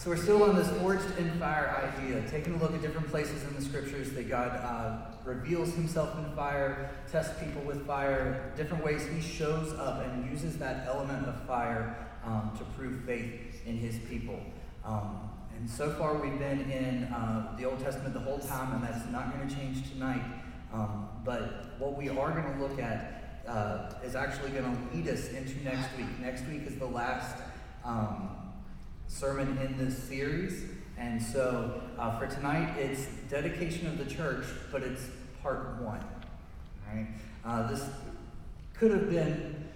So we're still on this forged in fire idea, taking a look at different places in the scriptures that God uh, reveals himself in fire, tests people with fire, different ways he shows up and uses that element of fire um, to prove faith in his people. Um, and so far we've been in uh, the Old Testament the whole time, and that's not going to change tonight. Um, but what we are going to look at uh, is actually going to lead us into next week. Next week is the last um, sermon in this series. And so uh, for tonight, it's dedication of the church, but it's part one. Right? Uh, this could have been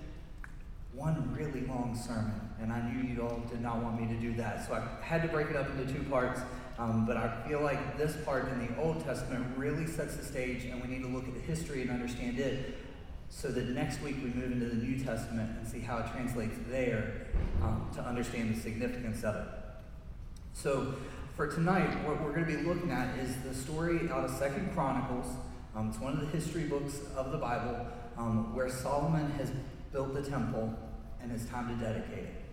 one really long sermon, and I knew you all did not want me to do that. So I had to break it up into two parts. Um, but I feel like this part in the Old Testament really sets the stage, and we need to look at the history and understand it so that next week we move into the New Testament and see how it translates there um, to understand the significance of it. So for tonight, what we're going to be looking at is the story out of Second Chronicles. Um, it's one of the history books of the Bible um, where Solomon has built the temple and it's time to dedicate it.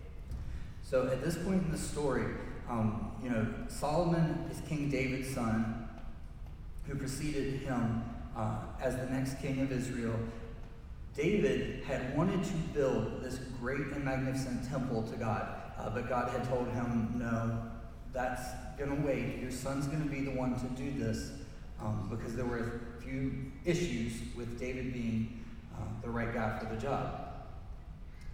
So at this point in the story, um, you know, Solomon is King David's son, who preceded him uh, as the next king of Israel, David had wanted to build this great and magnificent temple to God, uh, but God had told him, no, that's going to wait. Your son's going to be the one to do this um, because there were a few issues with David being uh, the right guy for the job.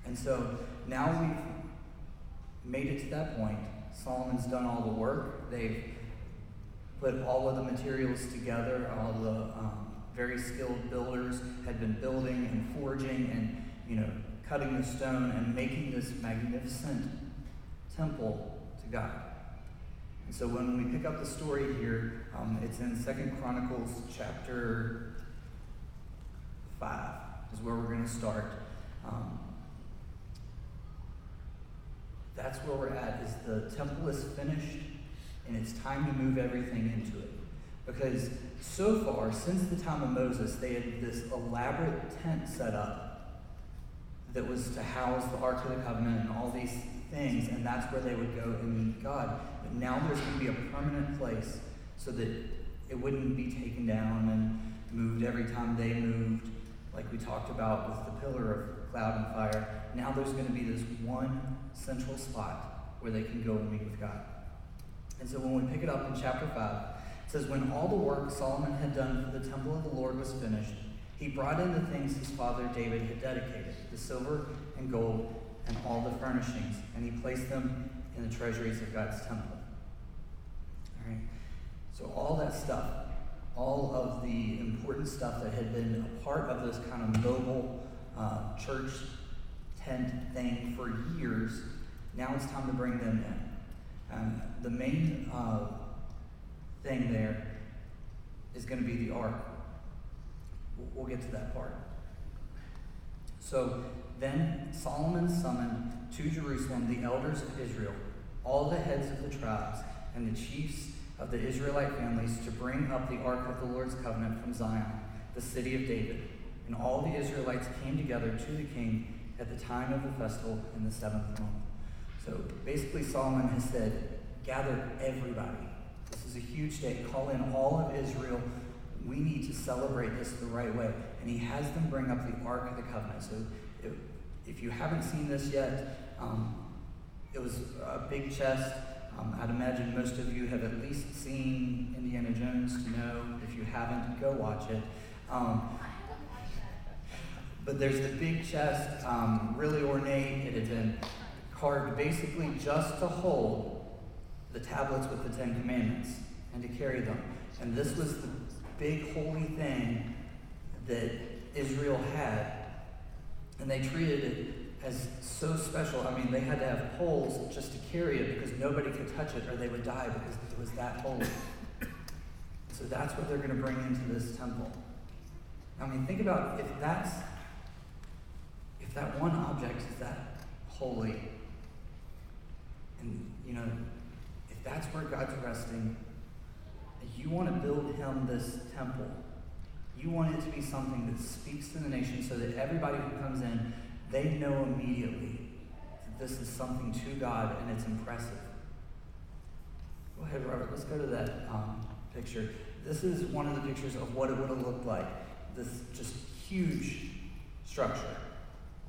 And so now we've made it to that point. Solomon's done all the work. They've put all of the materials together, all the um, very skilled builders had been building and forging and, you know, cutting the stone and making this magnificent temple to God. And so when we pick up the story here, um, it's in Second Chronicles chapter 5 is where we're going to start. Um, that's where we're at is the temple is finished and it's time to move everything into it. Because so far, since the time of Moses, they had this elaborate tent set up that was to house the Ark of the Covenant and all these things, and that's where they would go and meet God. But now there's going to be a permanent place so that it wouldn't be taken down and moved every time they moved, like we talked about with the pillar of cloud and fire. Now there's going to be this one central spot where they can go and meet with God. And so when we pick it up in chapter 5, it says, When all the work Solomon had done for the temple of the Lord was finished, he brought in the things his father David had dedicated the silver and gold and all the furnishings, and he placed them in the treasuries of God's temple. All right? So, all that stuff, all of the important stuff that had been a part of this kind of mobile uh, church tent thing for years, now it's time to bring them in. Um, the main uh, thing there is going to be the ark. We'll get to that part. So then Solomon summoned to Jerusalem the elders of Israel, all the heads of the tribes, and the chiefs of the Israelite families to bring up the ark of the Lord's covenant from Zion, the city of David. And all the Israelites came together to the king at the time of the festival in the seventh month. So basically, Solomon has said, gather everybody this is a huge day. Call in all of Israel. We need to celebrate this the right way. And he has them bring up the Ark of the Covenant. So if, if you haven't seen this yet, um, it was a big chest. Um, I'd imagine most of you have at least seen Indiana Jones to know. If you haven't, go watch it. Um, but there's the big chest, um, really ornate. It had been carved basically just to hold the tablets with the Ten Commandments and to carry them. And this was the big holy thing that Israel had. And they treated it as so special. I mean, they had to have poles just to carry it because nobody could touch it or they would die because it was that holy. So that's what they're going to bring into this temple. I mean, think about if that's if that one object is that holy, and you know, that's where God's resting. You want to build him this temple. You want it to be something that speaks to the nation so that everybody who comes in, they know immediately that this is something to God and it's impressive. Go ahead, Robert. Let's go to that um, picture. This is one of the pictures of what it would have looked like. This just huge structure.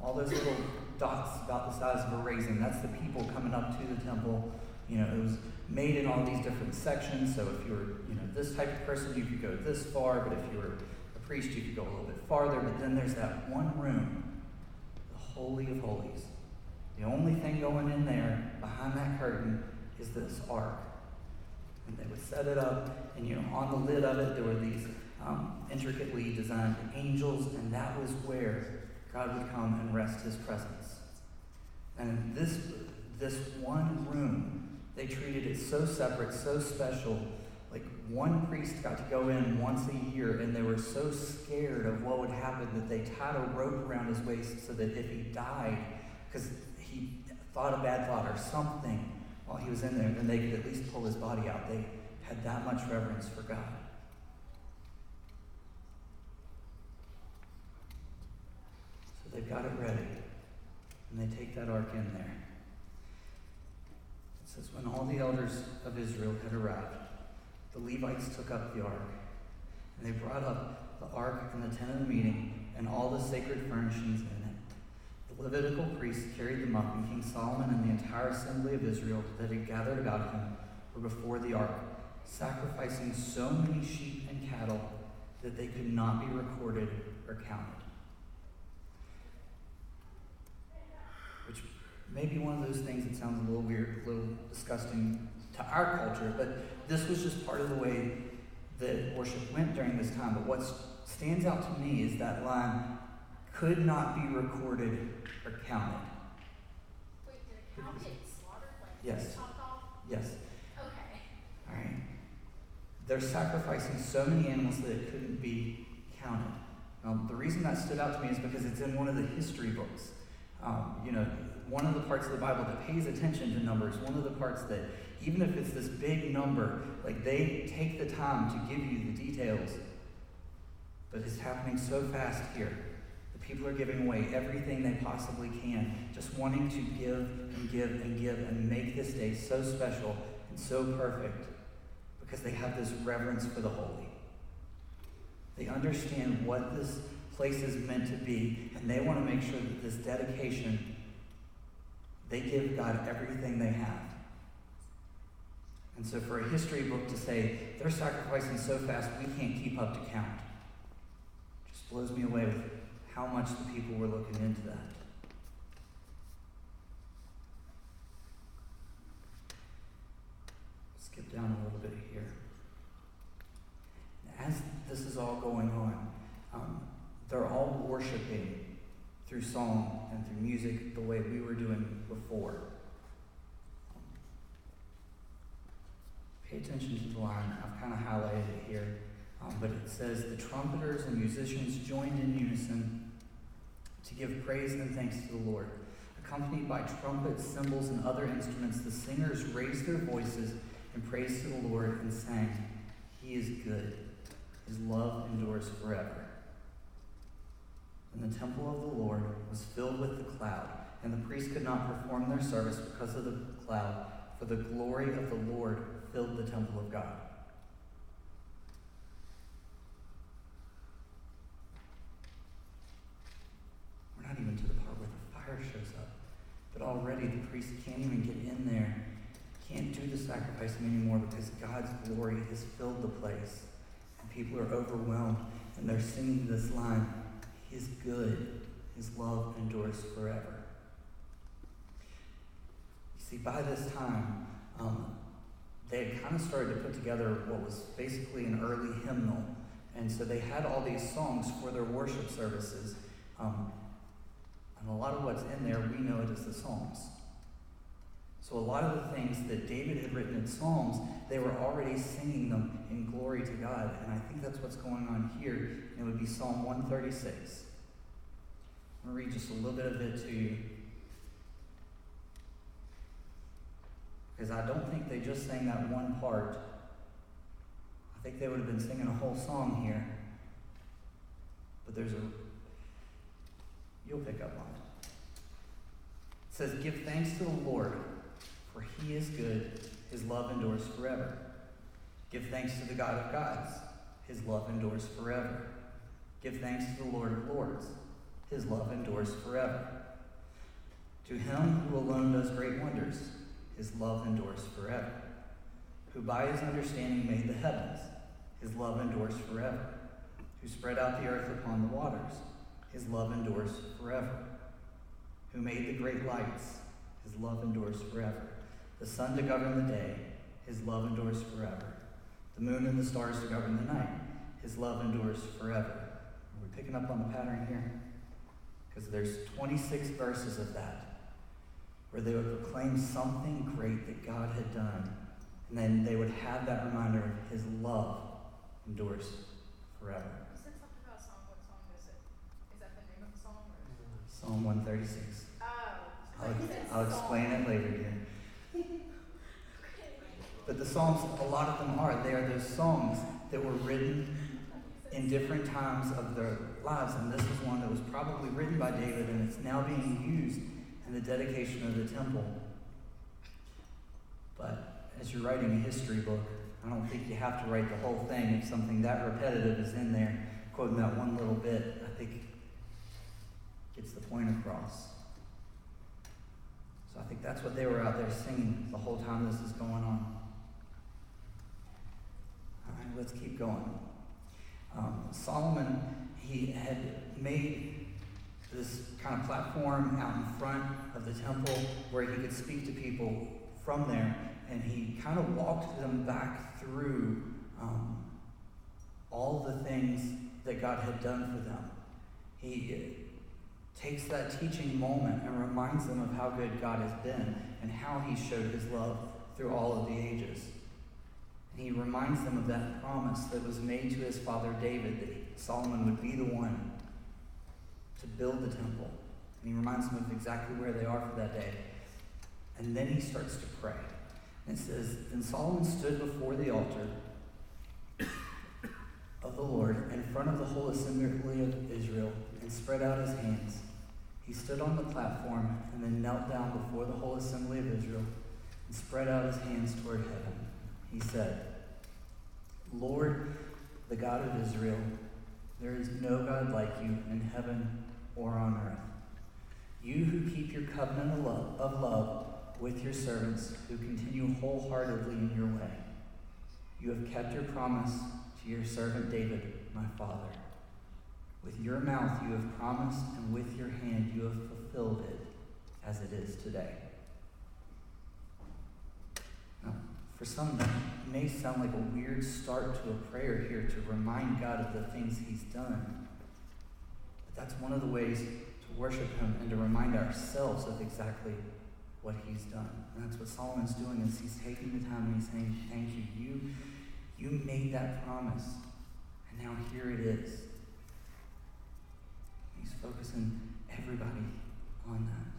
All those little dots about the size of a raisin. That's the people coming up to the temple. You know, it was made in all these different sections. So if you were, you know, this type of person, you could go this far. But if you were a priest, you could go a little bit farther. But then there's that one room, the Holy of Holies. The only thing going in there behind that curtain is this ark. And they would set it up, and you know, on the lid of it, there were these um, intricately designed angels, and that was where God would come and rest His presence. And this this one room, they treated it so separate, so special. Like one priest got to go in once a year, and they were so scared of what would happen that they tied a rope around his waist so that if he died, because he thought a bad thought or something while he was in there, then they could at least pull his body out. They had that much reverence for God. So they've got it ready, and they take that ark in there. Says, When all the elders of Israel had arrived, the Levites took up the ark, and they brought up the ark and the tent of the meeting and all the sacred furnishings in it. The Levitical priests carried them up, and King Solomon and the entire assembly of Israel that had gathered about him were before the ark, sacrificing so many sheep and cattle that they could not be recorded or counted. Which may be one of those things that sounds a little weird, a little disgusting to our culture, but this was just part of the way that worship went during this time. But what stands out to me is that line could not be recorded or counted. Wait, did a cow get slaughtered, like Yes. off? Yes. Okay. All right. They're sacrificing so many animals that it couldn't be counted. Um, the reason that stood out to me is because it's in one of the history books. Um, you know, one of the parts of the Bible that pays attention to numbers, one of the parts that, even if it's this big number, like they take the time to give you the details. But it's happening so fast here. The people are giving away everything they possibly can, just wanting to give and give and give and make this day so special and so perfect because they have this reverence for the holy. They understand what this place is meant to be, and they want to make sure that this dedication, they give God everything they have. And so, for a history book to say they're sacrificing so fast we can't keep up to count, just blows me away with how much the people were looking into that. Skip down a little bit here. As this is all going on, um, they're all worshiping through song and through music the way we were doing before. Pay attention to the line. I've kind of highlighted it here. Um, but it says, The trumpeters and musicians joined in unison to give praise and thanks to the Lord. Accompanied by trumpets, cymbals, and other instruments, the singers raised their voices in praise to the Lord and sang, He is good. His love endures forever. And the temple of the Lord was filled with the cloud, and the priests could not perform their service because of the cloud, for the glory of the Lord filled the temple of God. We're not even to the part where the fire shows up, but already the priests can't even get in there, can't do the sacrifice anymore because God's glory has filled the place. And people are overwhelmed, and they're singing this line is good, His love endures forever. You see, by this time, um, they had kind of started to put together what was basically an early hymnal. And so they had all these songs for their worship services. Um, and a lot of what's in there, we know it as the Psalms. So a lot of the things that David had written in Psalms, they were already singing them in glory to God. And I think that's what's going on here. It would be Psalm 136. I'm going to read just a little bit of it to you. Because I don't think they just sang that one part. I think they would have been singing a whole song here. But there's a. You'll pick up on it. It says, Give thanks to the Lord, for he is good, His love endures forever. Give thanks to the God of gods. His love endures forever. Give thanks to the Lord of lords. His love endures forever. To him who alone does great wonders, his love endures forever. Who by his understanding made the heavens, his love endures forever. Who spread out the earth upon the waters, his love endures forever. Who made the great lights, his love endures forever. The sun to govern the day, his love endures forever. The moon and the stars to govern the night, his love endures forever. Are we picking up on the pattern here? Because there's 26 verses of that where they would proclaim something great that God had done, and then they would have that reminder of his love endures forever. You said something about song, what song is it? Is that the name of the song or? Psalm 136. Oh. I'll, like you said I'll explain it later, dear. But the Psalms, a lot of them are. They are those songs that were written in different times of their lives, and this is one that was probably written by David, and it's now being used in the dedication of the temple. But as you're writing a history book, I don't think you have to write the whole thing. If something that repetitive is in there, quoting that one little bit, I think gets the point across. So I think that's what they were out there singing the whole time this is going on. Let's keep going. Um, Solomon, he had made this kind of platform out in front of the temple where he could speak to people from there, and he kind of walked them back through um, all the things that God had done for them. He uh, takes that teaching moment and reminds them of how good God has been and how he showed his love through all of the ages. He reminds them of that promise that was made to his father David that Solomon would be the one to build the temple. And he reminds them of exactly where they are for that day. And then he starts to pray. And it says, Then Solomon stood before the altar of the Lord in front of the whole assembly of Israel and spread out his hands. He stood on the platform and then knelt down before the whole assembly of Israel and spread out his hands toward heaven. He said, Lord, the God of Israel, there is no God like you in heaven or on earth. You who keep your covenant of love, of love with your servants, who continue wholeheartedly in your way. You have kept your promise to your servant David, my father. With your mouth you have promised, and with your hand you have fulfilled it, as it is today. Now, for some, that may sound like a weird start to a prayer here to remind God of the things He's done. But that's one of the ways to worship Him and to remind ourselves of exactly what He's done. And that's what Solomon's doing is he's taking the time and he's saying, Thank you. You you made that promise. And now here it is. He's focusing everybody on that.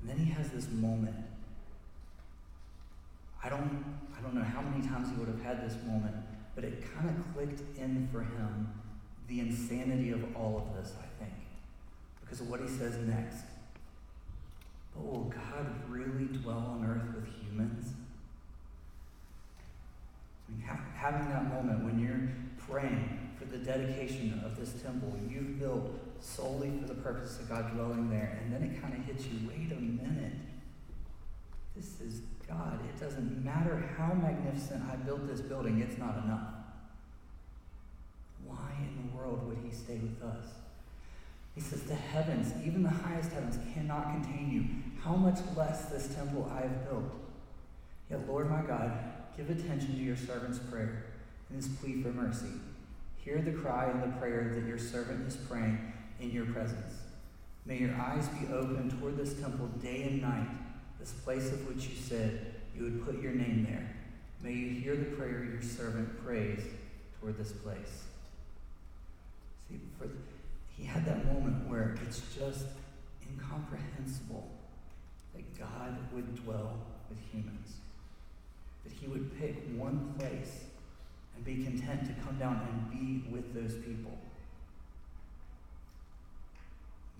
And then he has this moment. I don't, I don't know how many times he would have had this moment, but it kind of clicked in for him the insanity of all of this, I think, because of what he says next. But will God really dwell on earth with humans? I mean, ha- having that moment when you're praying for the dedication of this temple you've built solely for the purpose of God dwelling there, and then it kind of hits you wait a minute. This is God. It doesn't matter how magnificent I built this building, it's not enough. Why in the world would He stay with us? He says, The heavens, even the highest heavens, cannot contain you. How much less this temple I have built? Yet, Lord my God, give attention to your servant's prayer and his plea for mercy. Hear the cry and the prayer that your servant is praying in your presence. May your eyes be open toward this temple day and night, this place of which you said you would put your name there. May you hear the prayer your servant prays toward this place. See, for he had that moment where it's just incomprehensible that God would dwell with humans. That he would pick one place and be content to come down and be with those people.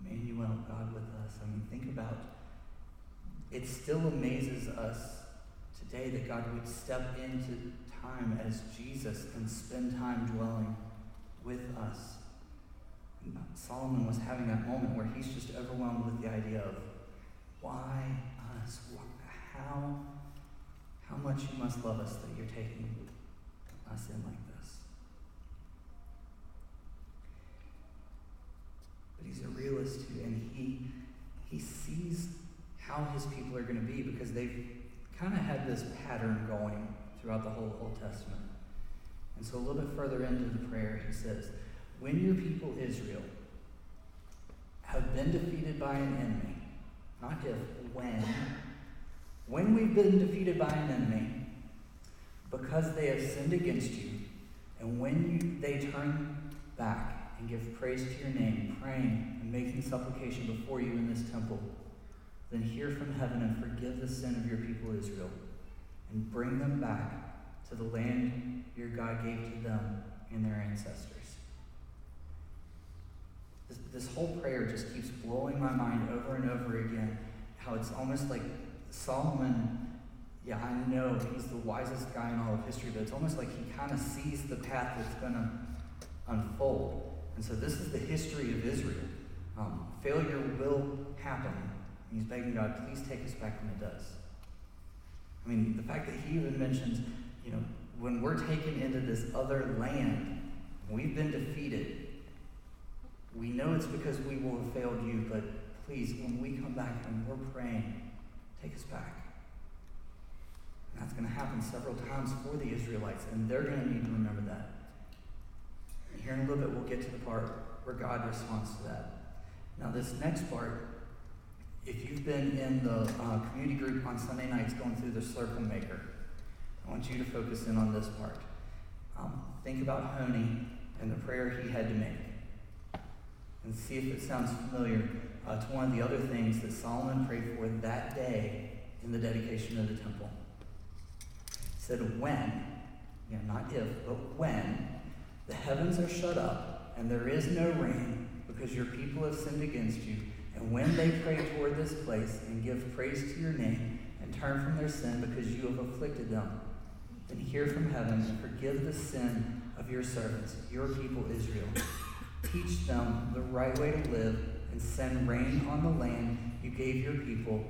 Emmanuel, God with us. I mean, think about it still amazes us today that God would step into time as Jesus and spend time dwelling with us. Solomon was having that moment where he's just overwhelmed with the idea of why us? How, how much you must love us that you're taking us in like this. But he's a realist too, and he he sees how his people are going to be because they've kind of had this pattern going throughout the whole Old Testament. And so a little bit further into the prayer, he says, When your people Israel have been defeated by an enemy, not if, when, when we've been defeated by an enemy, because they have sinned against you, and when you, they turn back and give praise to your name, praying and making supplication before you in this temple, then hear from heaven and forgive the sin of your people Israel, and bring them back to the land your God gave to them and their ancestors. This, this whole prayer just keeps blowing my mind over and over again. How it's almost like Solomon yeah, I know he's the wisest guy in all of history, but it's almost like he kind of sees the path that's going to unfold. And so this is the history of Israel. Um, failure will happen. He's begging God, please take us back when it does. I mean, the fact that he even mentions, you know, when we're taken into this other land, we've been defeated. We know it's because we will have failed you, but please, when we come back and we're praying, take us back. And that's going to happen several times for the Israelites, and they're going to need to remember that. And here in a little bit, we'll get to the part where God responds to that. Now, this next part, if you've been in the uh, community group on Sunday nights going through the circle maker, I want you to focus in on this part. Um, think about Honi and the prayer he had to make. And see if it sounds familiar uh, to one of the other things that Solomon prayed for that day in the dedication of the temple. He said, When, yeah, not if, but when, the heavens are shut up and there is no rain because your people have sinned against you, and when they pray toward this place and give praise to your name and turn from their sin because you have afflicted them, then hear from heaven and forgive the sin of your servants, your people Israel. Teach them the right way to live and send rain on the land you gave your people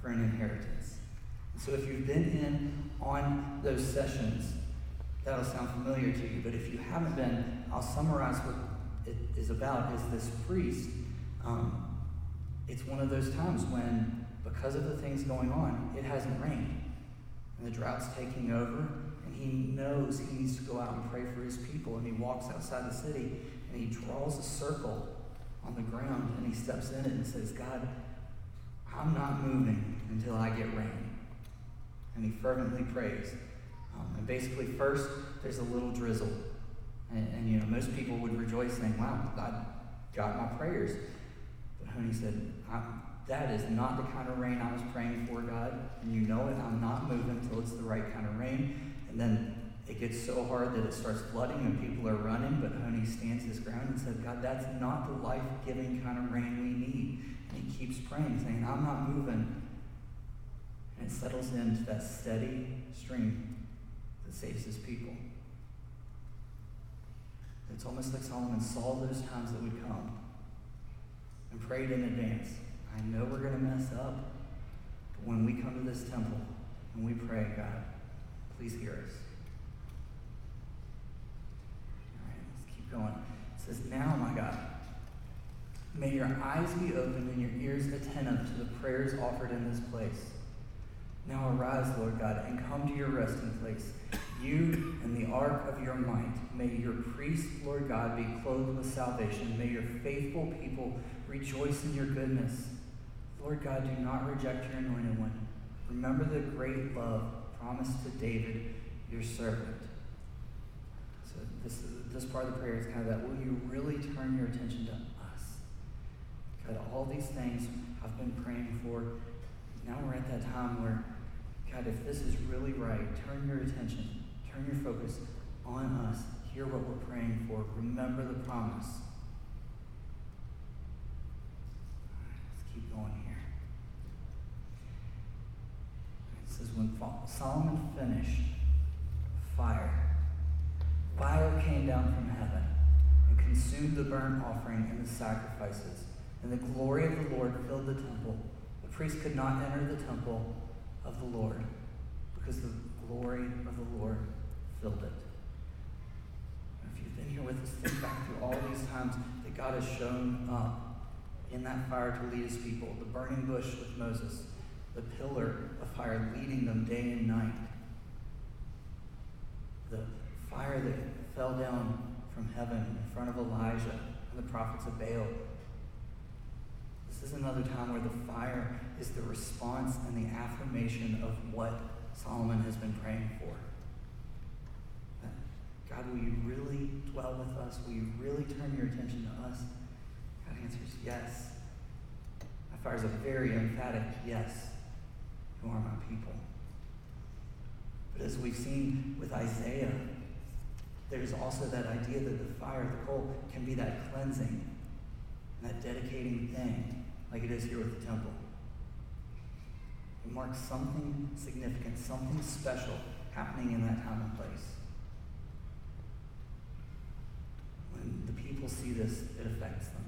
for an inheritance. So if you've been in on those sessions, that'll sound familiar to you. But if you haven't been, I'll summarize what it is about. Is this priest? Um, it's one of those times when, because of the things going on, it hasn't rained, and the drought's taking over, and he knows he needs to go out and pray for his people, and he walks outside the city, and he draws a circle on the ground, and he steps in it and says, God, I'm not moving until I get rain. And he fervently prays. Um, and basically, first, there's a little drizzle. And, and, you know, most people would rejoice saying, wow, God got my prayers. But he said, that is not the kind of rain I was praying for, God. And you know it. I'm not moving until it's the right kind of rain. And then it gets so hard that it starts flooding and people are running, but Honi stands his ground and said, God, that's not the life giving kind of rain we need. And he keeps praying, saying, I'm not moving. And it settles into that steady stream that saves his people. It's almost like Solomon saw those times that would come and prayed in advance. I know we're going to mess up, but when we come to this temple and we pray, God, please hear us. All right, let's keep going. It says, Now, my God, may your eyes be open and your ears attentive to the prayers offered in this place. Now arise, Lord God, and come to your resting place. You and the ark of your might. May your priests, Lord God, be clothed with salvation. May your faithful people rejoice in your goodness. Lord God, do not reject your anointed one. Remember the great love promised to David, your servant. So this, this part of the prayer is kind of that, will you really turn your attention to us? God, all these things I've been praying for. Now we're at that time where God, if this is really right, turn your attention, turn your focus on us. Hear what we're praying for. Remember the promise. let's keep going here. It says, When Solomon finished, fire, fire came down from heaven and consumed the burnt offering and the sacrifices. And the glory of the Lord filled the temple. The priest could not enter the temple of the Lord because the glory of the Lord filled it. if you've been here with us, think back through all these times that God has shown up in that fire to lead his people. The burning bush with Moses, the pillar of fire leading them day and night, the fire that fell down from heaven in front of Elijah and the prophets of Baal. This is another time where the fire is the response and the affirmation of what Solomon has been praying for. God, will you really dwell with us? Will you really turn your attention to us? God answers yes. That fire is a very emphatic yes. You are my people. But as we've seen with Isaiah, there's also that idea that the fire, the coal, can be that cleansing, that dedicating thing, like it is here with the temple. It marks something significant, something special happening in that time and place. When the people see this, it affects them.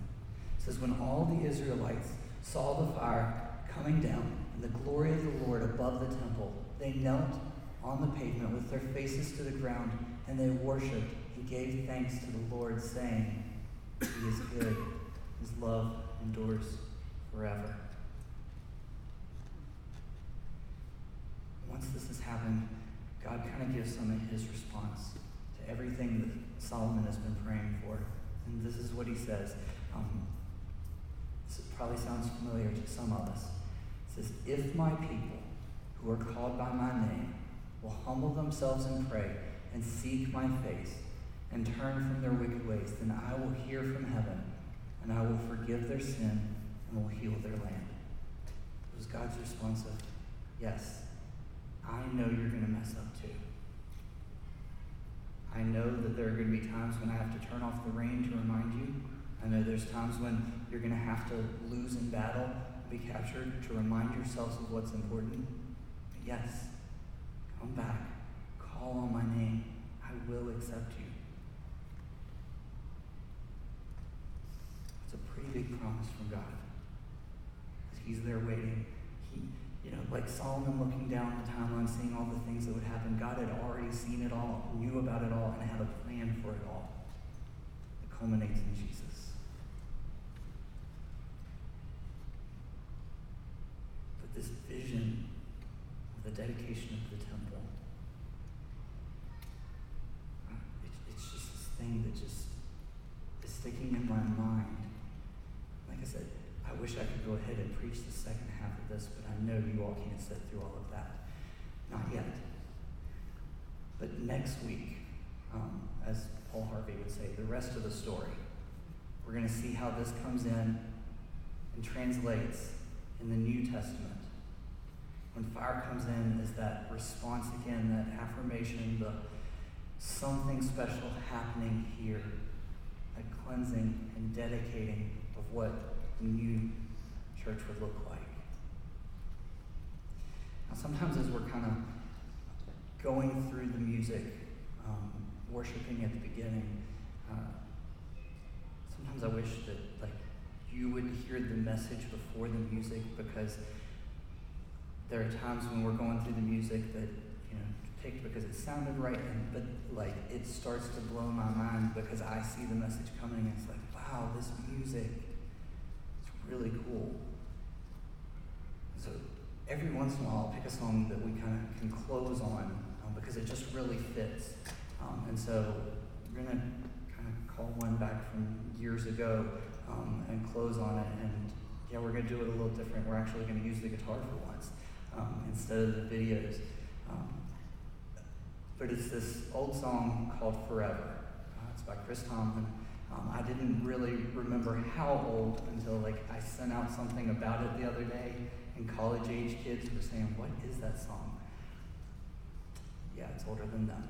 It says, When all the Israelites saw the fire coming down and the glory of the Lord above the temple, they knelt on the pavement with their faces to the ground, and they worshipped and gave thanks to the Lord, saying, He is good, His love endures forever. Once this has happened, God kind of gives some of his response to everything that Solomon has been praying for. And this is what he says. Um, this probably sounds familiar to some of us. It says, If my people who are called by my name will humble themselves and pray and seek my face and turn from their wicked ways, then I will hear from heaven and I will forgive their sin and will heal their land. It was God's response of, Yes, I know you're going to mess up too. I know that there are going to be times when I have to turn off the rain to remind you. I know there's times when you're going to have to lose in battle, be captured to remind yourselves of what's important. But yes, come back, call on my name. I will accept you. It's a pretty big promise from God. He's there waiting. He, you know, like Solomon looking down the timeline, seeing all the things that would happen. God had already seen it all, knew about it all, and had a plan for it all. It culminates in Jesus. But this vision of the dedication of the temple, uh, it, it's just this thing that just is sticking in my mind. Like I said, I wish I could go ahead and preach the second half of this, but I know you all can't sit through all of that. Not yet. But next week, um, as Paul Harvey would say, the rest of the story, we're going to see how this comes in and translates in the New Testament. When fire comes in, is that response again, that affirmation, the something special happening here, a cleansing and dedicating of what the new church would look like. Now, sometimes as we're kind of going through the music, um, worshiping at the beginning, uh, sometimes I wish that like you would hear the message before the music because there are times when we're going through the music that you know picked because it sounded right, and but like it starts to blow my mind because I see the message coming, and it's like, wow, this music is really cool. So every once in a while, I'll pick a song that we kind of can close on um, because it just really fits. Um, and so we're going to kind of call one back from years ago um, and close on it. And yeah, we're going to do it a little different. We're actually going to use the guitar for once um, instead of the videos. Um, but it's this old song called Forever. Uh, it's by Chris Tomlin. Um, I didn't really remember how old until like I sent out something about it the other day, and college age kids were saying, "What is that song?" Yeah, it's older than them,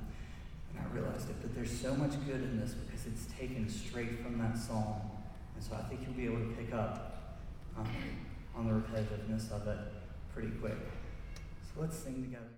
and I realized it. But there's so much good in this because it's taken straight from that song, and so I think you'll be able to pick up um, on the repetitiveness of it pretty quick. So Let's sing together.